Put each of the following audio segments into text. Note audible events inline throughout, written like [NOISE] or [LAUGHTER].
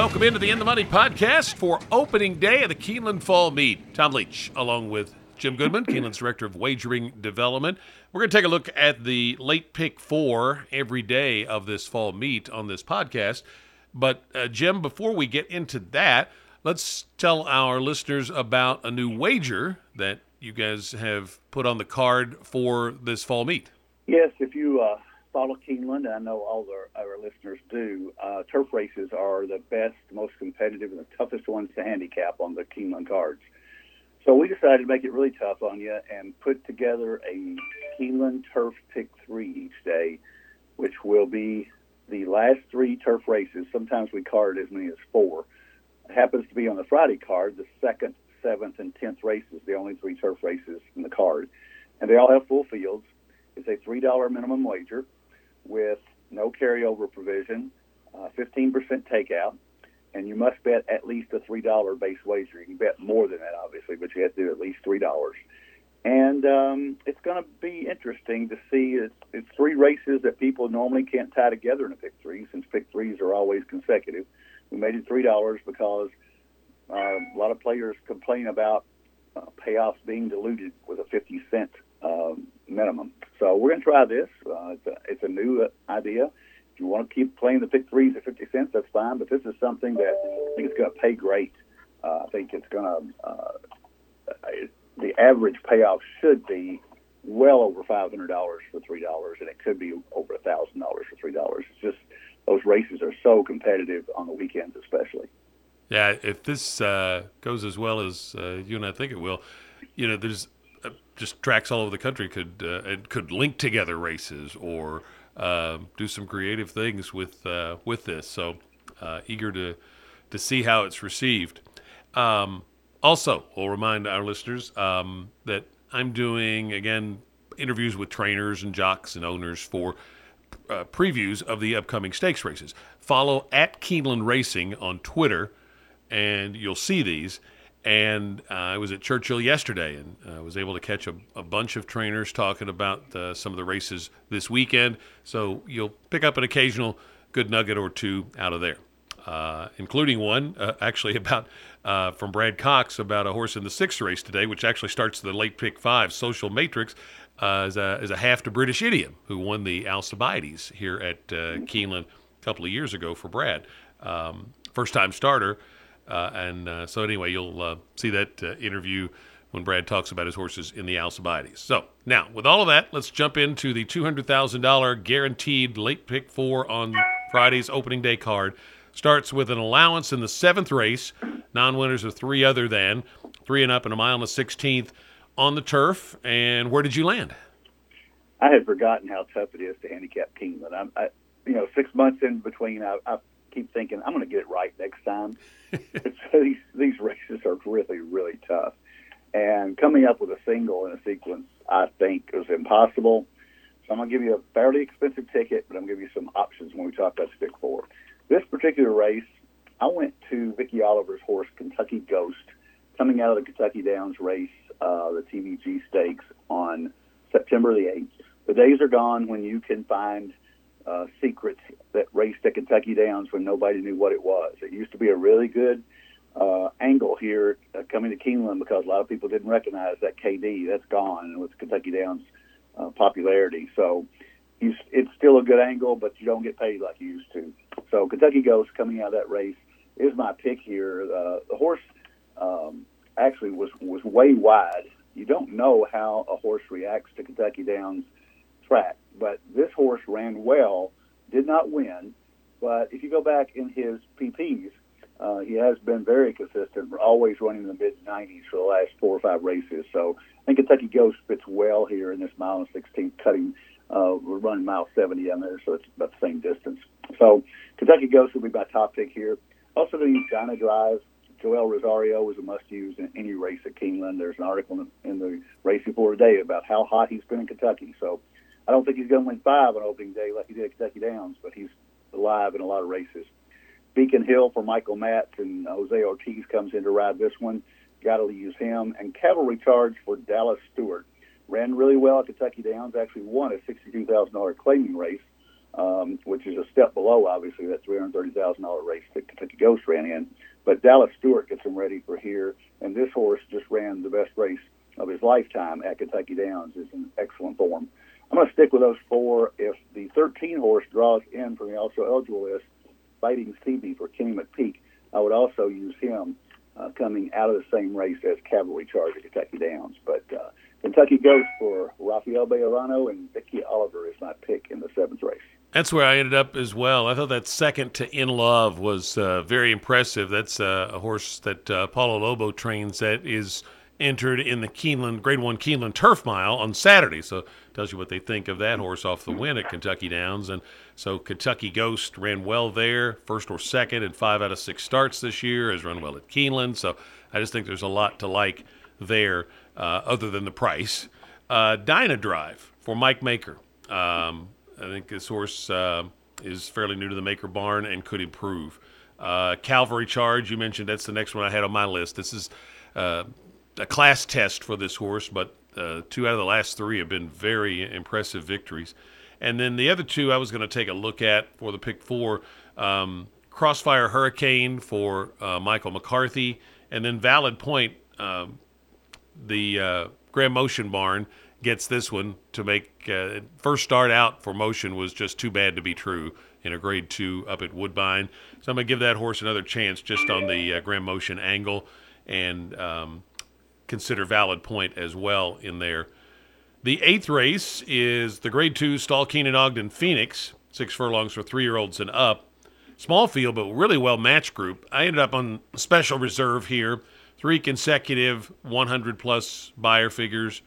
Welcome into the In the Money podcast for opening day of the Keeneland Fall Meet. Tom Leach, along with Jim Goodman, Keeneland's Director of Wagering Development. We're going to take a look at the late pick four every day of this fall meet on this podcast. But, uh, Jim, before we get into that, let's tell our listeners about a new wager that you guys have put on the card for this fall meet. Yes, if you uh, follow Keeneland, and I know all our, our listeners do, uh, turf races are the best, most competitive, and the toughest ones to handicap on the Keeneland cards. So we decided to make it really tough on you and put together a Keeneland Turf Pick 3 each day, which will be the last three turf races. Sometimes we card as many as four. It happens to be on the Friday card, the second, seventh, and tenth races, the only three turf races in the card. And they all have full fields. It's a $3 minimum wager with no carryover provision, uh, 15% takeout, and you must bet at least a $3 base wager. You can bet more than that, obviously, but you have to do at least $3. And um, it's going to be interesting to see. It's, it's three races that people normally can't tie together in a pick three, since pick threes are always consecutive. We made it three dollars because uh, a lot of players complain about uh, payoffs being diluted with a 50 cent um, minimum. So we're going to try this. Uh, it's, a, it's a new uh, idea. If you want to keep playing the pick threes at 50 cents, that's fine. But this is something that I think it's going to pay great. Uh, I think it's going to. Uh, the average payoff should be well over five hundred dollars for three dollars, and it could be over a thousand dollars for three dollars. It's just those races are so competitive on the weekends, especially. Yeah, if this uh, goes as well as uh, you and I think it will, you know, there's uh, just tracks all over the country could uh, could link together races or um, do some creative things with uh, with this. So uh, eager to to see how it's received. Um, also, we'll remind our listeners um, that I'm doing, again, interviews with trainers and jocks and owners for uh, previews of the upcoming stakes races. Follow at Keeneland Racing on Twitter, and you'll see these. And uh, I was at Churchill yesterday and uh, was able to catch a, a bunch of trainers talking about uh, some of the races this weekend. So you'll pick up an occasional good nugget or two out of there uh, including one uh, actually about uh, from Brad Cox about a horse in the sixth race today, which actually starts the late pick five. Social Matrix is, a, a half to British idiom who won the Alcibiades here at Keeneland a couple of years ago for Brad. Um, first time starter. Uh, and uh, so, anyway, you'll uh, see that uh, interview when Brad talks about his horses in the Alcibiades. So, now, with all of that, let's jump into the $200,000 guaranteed late pick four on Friday's opening day card starts with an allowance in the seventh race. Non winners of three other than three and up and a mile and a 16th on the turf. And where did you land? I had forgotten how tough it is to handicap Keeneland. I'm, I, you know, six months in between, I, I keep thinking I'm going to get it right next time. [LAUGHS] these these races are really really tough, and coming up with a single in a sequence, I think, is impossible. So I'm to give you a fairly expensive ticket, but I'm to give you some options when we talk about stick four. This particular race, I went to Vicky Oliver's horse, Kentucky Ghost, coming out of the Kentucky Downs race, uh, the TVG Stakes, on September the 8th. The days are gone when you can find uh, secrets that raced at Kentucky Downs when nobody knew what it was. It used to be a really good uh, angle here uh, coming to Keeneland because a lot of people didn't recognize that KD. That's gone with Kentucky Downs uh, popularity. So you, it's still a good angle, but you don't get paid like you used to. So Kentucky Ghost coming out of that race is my pick here. Uh, the horse um, actually was was way wide. You don't know how a horse reacts to Kentucky Downs track, but this horse ran well, did not win, but if you go back in his PPs, uh, he has been very consistent, always running in the mid 90s for the last four or five races. So I think Kentucky Ghost fits well here in this mile and 16 cutting uh, we're running mile 70 on there, so it's about the same distance. So Kentucky Ghost will be my top pick here. Also, to use China Drive. Joel Rosario is a must-use in any race at Keeneland. There's an article in the, in the Racing Forward today about how hot he's been in Kentucky. So I don't think he's going to win five on opening day like he did at Kentucky Downs, but he's alive in a lot of races. Beacon Hill for Michael Matz and Jose Ortiz comes in to ride this one. Got to use him. And Cavalry Charge for Dallas Stewart ran really well at Kentucky Downs. Actually won a sixty-two thousand dollar claiming race um, which is a step below, obviously, that $330,000 race that Kentucky Ghost ran in. But Dallas Stewart gets him ready for here, and this horse just ran the best race of his lifetime at Kentucky Downs. is in excellent form. I'm going to stick with those four. If the 13 horse draws in from the also eligible list, Fighting Stevie for Kenny McPeek, I would also use him uh, coming out of the same race as Cavalry Charge at Kentucky Downs. But uh, Kentucky Ghost for Rafael Bejarano and Vicky Oliver is my pick in the seventh race. That's where I ended up as well. I thought that second to In Love was uh, very impressive. That's uh, a horse that uh, Paulo Lobo trains that is entered in the Keeneland Grade One Keeneland Turf Mile on Saturday. So tells you what they think of that horse off the win at Kentucky Downs. And so Kentucky Ghost ran well there, first or second in five out of six starts this year. Has run well at Keeneland. So I just think there's a lot to like there, uh, other than the price. Uh, Dyna Drive for Mike Maker. Um, I think this horse uh, is fairly new to the Maker barn and could improve. Uh, Cavalry Charge, you mentioned that's the next one I had on my list. This is uh, a class test for this horse, but uh, two out of the last three have been very impressive victories. And then the other two I was going to take a look at for the pick four um, Crossfire Hurricane for uh, Michael McCarthy, and then Valid Point, um, the uh, Graham Motion Barn gets this one to make uh, first start out for Motion was just too bad to be true in a grade two up at Woodbine. So I'm to give that horse another chance just on the uh, Graham Motion angle and um, consider valid point as well in there. The eighth race is the Grade Two Stoll Keenon Ogden Phoenix, six furlongs for three-year-olds and up. Small field, but really well matched group. I ended up on special reserve here. Three consecutive 100 plus Beyer figures.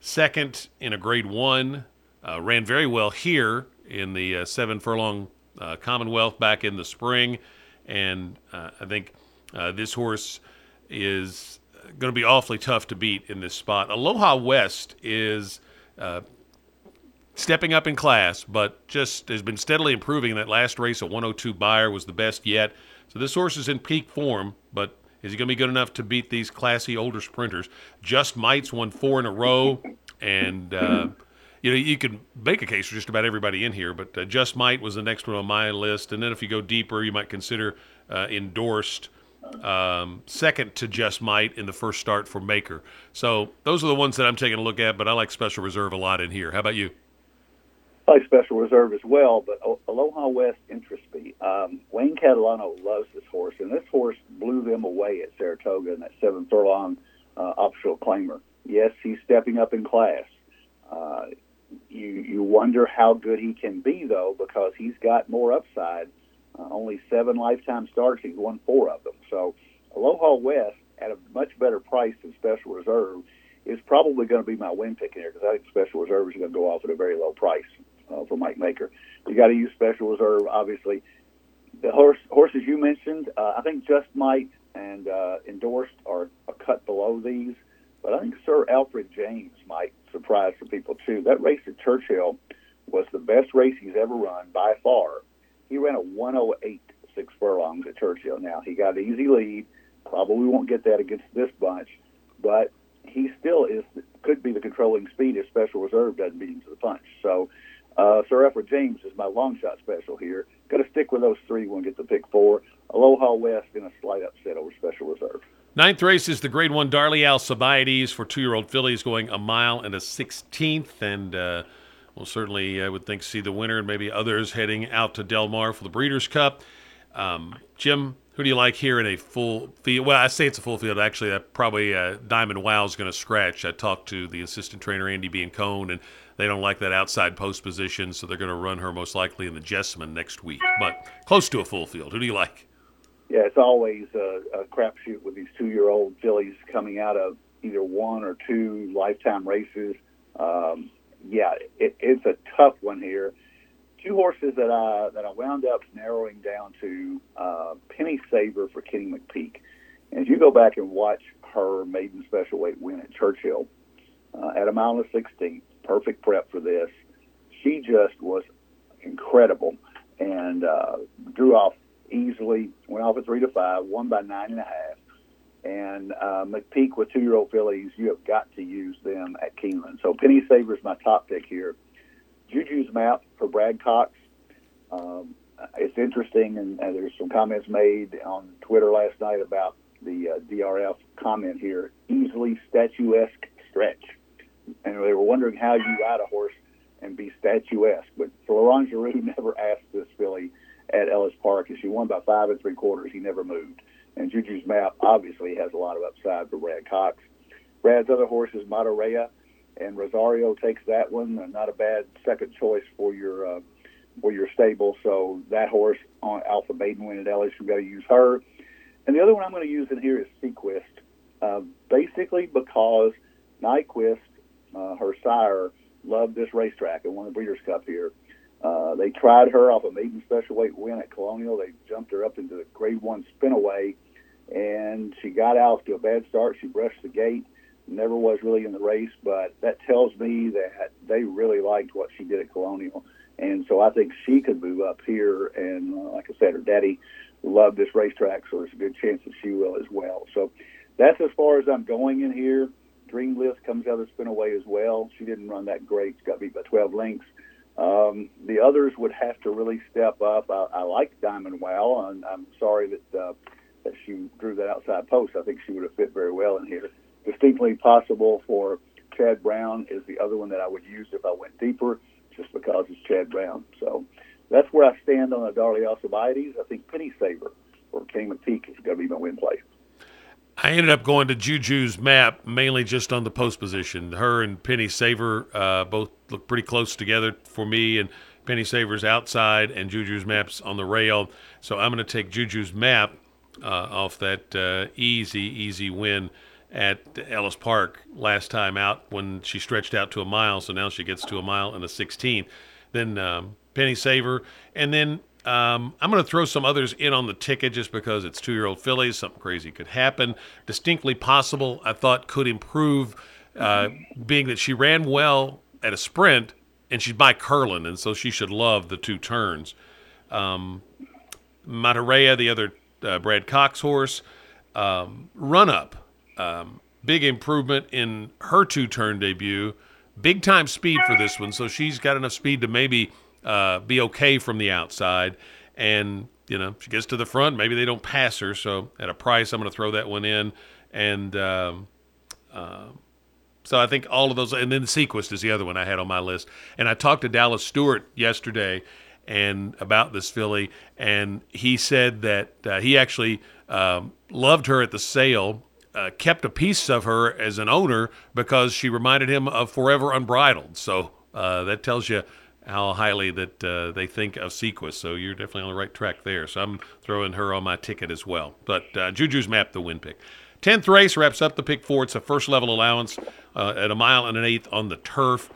Second in a Grade One, uh, ran very well here in the uh, seven furlong uh, Commonwealth back in the spring, and uh, I think uh, this horse is going to be awfully tough to beat in this spot. Aloha West is uh, stepping up in class, but just has been steadily improving. That last race, a 102 Beyer, was the best yet. So this horse is in peak form, but is he going to be good enough to beat these classy older sprinters? Just Might's won four in a row, and uh, you know you can make a case for just about everybody in here. But uh, Just Might was the next one on my list, and then if you go deeper, you might consider uh, endorsed um, second to Just Might in the first start for Maker. So those are the ones that I'm taking a look at, but I like Special Reserve a lot in here. How about you? I like Special Reserve as well, but Aloha West interests me. Um, Wayne Catalano loves this horse, and this horse blew them away at Saratoga in that seven furlong uh, optional claimer. Yes, he's stepping up in class. Uh, you you wonder how good he can be though, because he's got more upside uh, only seven lifetime starts. He's won four of them. So Aloha West at a much better price than Special Reserve is probably going to be my win pick here because I think Special Reserve is going to go off at a very low price uh, for Mike Maker. You got to use Special Reserve, obviously. The horse, horses you mentioned, uh, I think Just Might and uh, Endorsed are a cut below these, but I think Sir Alfred James might surprise some people too. That race at Churchill was the best race he's ever run by far he ran a 108 six furlongs at Churchill. Now he got an easy lead. Probably won't get that against this bunch, but he still is could be the controlling speed if Special Reserve doesn't beat him to the punch. So uh, Sir Alfred James is my long shot special here. Got to stick with those three when we get the pick four. Aloha West in a slight upset over Special Reserve. Ninth race is the Grade One Darley Alcibiades for two-year-old fillies going a mile and a sixteenth, and uh, We'll certainly, I would think, see the winner and maybe others heading out to Del Mar for the Breeders' Cup. Um, Jim, who do you like here in a full field? Well, I say it's a full field. Actually, uh, probably uh, Diamond Wow is going to scratch. I talked to the assistant trainer, Andy Biancone, and Cone and they don't like that outside post position, so they're going to run her most likely in the Jessamine next week. But close to a full field. Who do you like? Yeah, it's always a, a crapshoot with these two-year-old fillies coming out of either one or two lifetime races. Um, yeah, it, it's a tough one here. Two horses that I that I wound up narrowing down to uh, Penny Saver for Kenny McPeek. And if you go back and watch her maiden special weight win at Churchill uh, at a mile and sixteenth, perfect prep for this. She just was incredible and uh, drew off easily. Went off at three to five, won by nine and a half. And uh, McPeek with two-year-old fillies, you have got to use them at Keeneland. So Penny Saver is my top pick here. Juju's Map for Brad Cox. Um, it's interesting, and, and, there's some comments made on Twitter last night about the uh, DRF comment here easily statuesque stretch. And they were wondering how you ride a horse and be statuesque. But Florent Geroux [LAUGHS] never asked this filly at Ellis Park, and she won by five and three quarters. He never moved. And Juju's map obviously has a lot of upside for Brad Cox. Brad's other horse is Monterey, and Rosario takes that one. Not a bad second choice for your uh, for your stable. So that horse on Alpha Maiden win at Ellis, we've got to use her. And the other one I'm going to use in here is Sequist, uh, basically because Nyquist, uh, her sire, loved this racetrack and won the Breeders' Cup here. Uh, they tried her off a maiden special weight win at Colonial. They jumped her up into the Grade One spinaway, and she got out to a bad start. She brushed the gate, never was really in the race, but that tells me that they really liked what she did at Colonial, and so I think she could move up here. And uh, like I said, her daddy loved this racetrack, so there's a good chance that she will as well. So that's as far as I'm going in here. Dream List comes out of spinaway as well. She didn't run that great. She got beat by 12 lengths. Um, the others would have to really step up. I, I like Diamond Wow, and I'm sorry that uh, drew that outside post. I think she would have fit very well in here. Distinctly possible for Chad Brown is the other one that I would use if I went deeper, just because it's Chad Brown. So that's where I stand on Darley Alcibiades. I think Penny Saver or Kenny McPeek is going to be my win play. I ended up going to Juju's map mainly just on the post position. Her and Penny Saver uh, both look pretty close together for me, and Penny Saver's outside and Juju's map's on the rail. So I'm going to take Juju's map uh, off that uh, easy, easy win at Ellis Park last time out when she stretched out to a mile. So now she gets to a mile and a 16. Then um, Penny Saver, and then um, I'm going to throw some others in on the ticket just because it's two year old fillies. Something crazy could happen. Distinctly possible, I thought could improve, uh, being that she ran well at a sprint and she's by Curlin, and so she should love the two turns. Um, the other uh, Brad Cox horse, um, run up. Um, big improvement in her two turn debut. Big time speed for this one, so she's got enough speed to maybe uh, be okay from the outside. And, you know, she gets to the front. Maybe they don't pass her. So at a price, I'm going to throw that one in. And um, uh, so I think all of those. And then Sequist is the other one I had on my list. And I talked to Dallas Stewart yesterday and about this filly, and he said that uh, he actually um, loved her at the sale. Uh, kept a piece of her as an owner because she reminded him of Forever Unbridled. So uh, that tells you how highly that uh, they think of Sequist. So you're definitely on the right track there. So I'm throwing her on my ticket as well. But uh, Juju's map the win pick. Tenth race wraps up the pick four. It's a first level allowance uh, at a mile and an eighth on the turf.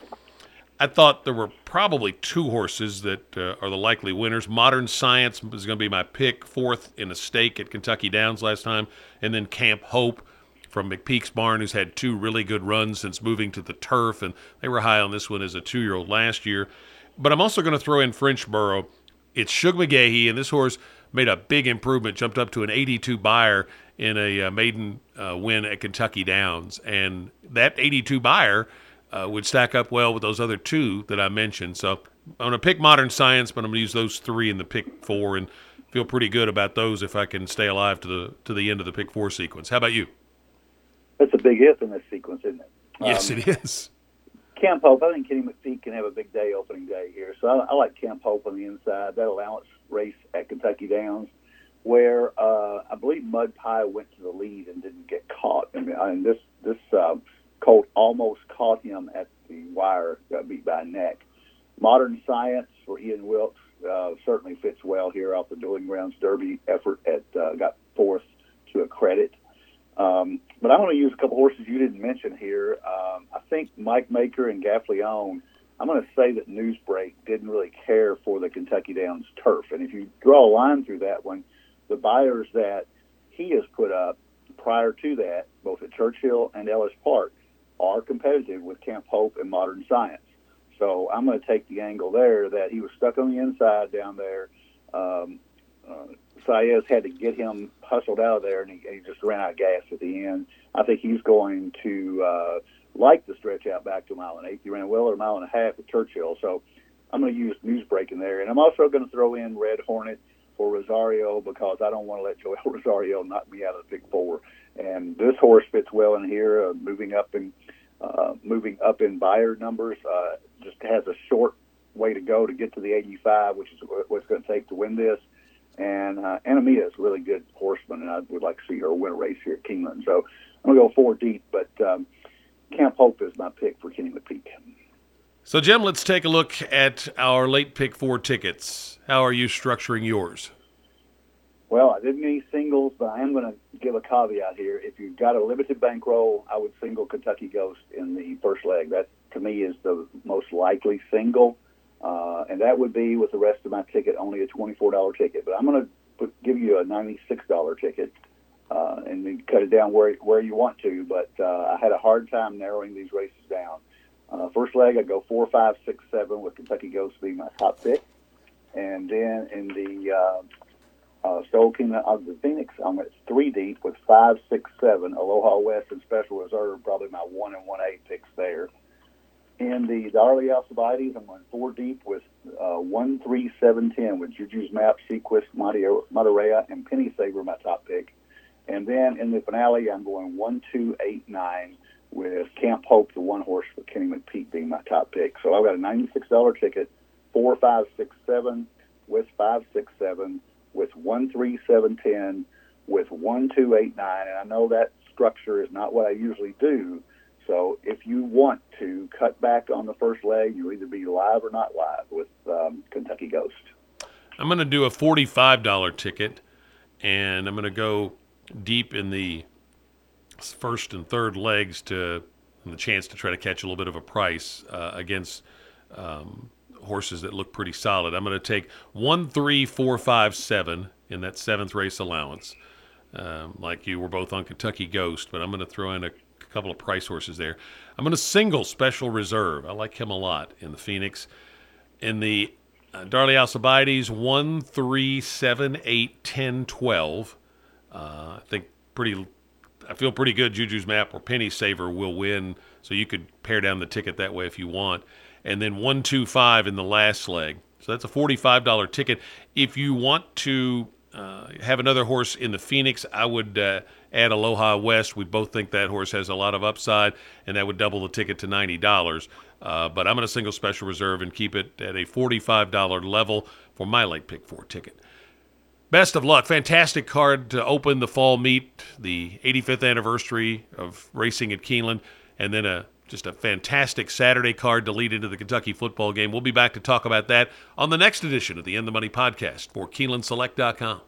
I thought there were probably two horses that uh, are the likely winners. Modern Science is going to be my pick, fourth in a stake at Kentucky Downs last time, and then Camp Hope from McPeek's barn, who's had two really good runs since moving to the turf, and they were high on this one as a two-year-old last year. But I'm also going to throw in Frenchboro. It's Shug McGaughey, and this horse made a big improvement, jumped up to an 82 Beyer in a uh, maiden uh, win at Kentucky Downs. And that 82 Beyer uh, would stack up well with those other two that I mentioned. So I'm going to pick Modern Science, but I'm going to use those three in the pick four and feel pretty good about those if I can stay alive to the to the end of the pick four sequence. How about you? That's a big if in this sequence, isn't it? Yes, um, it is. Camp Hope, I think Kenny McPeek can have a big day opening day here. So I, I like Camp Hope on the inside. That allowance race at Kentucky Downs, where uh, I believe Mud Pie went to the lead and didn't get caught. I mean, I mean this this uh, caught him at the wire, got beat by a neck. Modern Science for Ian Wilkes uh, certainly fits well here off the Dueling Grounds Derby effort. At uh, got fourth to a credit. Um, but I'm going to use a couple horses you didn't mention here. Um, I think Mike Maker and Gaffalione. I'm going to say that Newsbreak didn't really care for the Kentucky Downs turf, and if you draw a line through that one, the Beyers that he has put up prior to that, both at Churchill and Ellis Park, are competitive with Camp Hope and Modern Science. So I'm going to take the angle there that he was stuck on the inside down there. Um, uh, Saez had to get him hustled out of there, and he, he just ran out of gas at the end. I think he's going to uh, like the stretch out back to a mile and eighth. He ran well at a mile and a half at Churchill, so I'm going to use Newsbreak in there, and I'm also going to throw in Red Hornet for Rosario because I don't want to let Joel [LAUGHS] Rosario knock me out of the Big Four. And this horse fits well in here, uh, moving up in uh, moving up in Beyer numbers. Uh, just has a short way to go to get to the 85, which is what it's going to take to win this. And uh, Anamia is a really good horseman, and I would like to see her win a race here at Keeneland. So I'm going to go four deep, but um, Camp Hope is my pick for Kenny McPeek. So, Jim, let's take a look at our late pick four tickets. How are you structuring yours? Well, I didn't get singles, but I am going to give a caveat here. If you've got a limited bankroll, I would single Kentucky Ghost in the first leg. That, to me, is the most likely single. Uh, and that would be with the rest of my ticket only a $24 ticket. But I'm going to give you a $96 ticket uh, and then cut it down where where you want to. But uh, I had a hard time narrowing these races down. Uh, first leg, I go four, five, six, seven with Kentucky Ghost being my top pick, and then in the uh, uh, Stoll Keenon Ogden Phoenix. I'm at three deep with five, six, seven. Aloha West and Special Reserve, probably my one and one eight picks there. In the Darley Alcibiades, I'm going four deep with uh, one, three, seven, ten with Juju's Map, Sequist, Madureira, and Penny Saver, my top pick. And then in the finale, I'm going one, two, eight, nine with Camp Hope, the one horse for Kenny McPeek being my top pick. So I've got a $96 ticket, four, five, six, seven with five, six, seven with one three seven ten with one two eight nine, and I know that structure is not what I usually do. So if you want to cut back on the first leg, you'll either be live or not live with um, Kentucky Ghost. I'm going to do a forty-five dollar ticket, and I'm going to go deep in the first and third legs to the chance to try to catch a little bit of a price uh, against um, horses that look pretty solid. I'm going to take one, three, four, five, seven in that seventh race allowance. Um, like you, we're both on Kentucky Ghost, but I'm going to throw in a couple of price horses there. I'm going to single Special Reserve. I like him a lot in the Phoenix. In the uh, Darley Alcibiades, 1, 3, 7, 8, 10, 12. Uh, I think pretty. I feel pretty good. Juju's map or Penny Saver will win, so you could pare down the ticket that way if you want and then 125 in the last leg. So that's a $45 ticket. If you want to uh, have another horse in the Phoenix, I would uh, add Aloha West. We both think that horse has a lot of upside, and that would double the ticket to $90. Uh, but I'm going to single special reserve and keep it at a $45 level for my late pick four ticket. Best of luck. Fantastic card to open the fall meet, the 85th anniversary of racing at Keeneland, and then a just a fantastic Saturday card to lead into the Kentucky football game. We'll be back to talk about that on the next edition of the In the Money podcast for KeenelandSelect.com.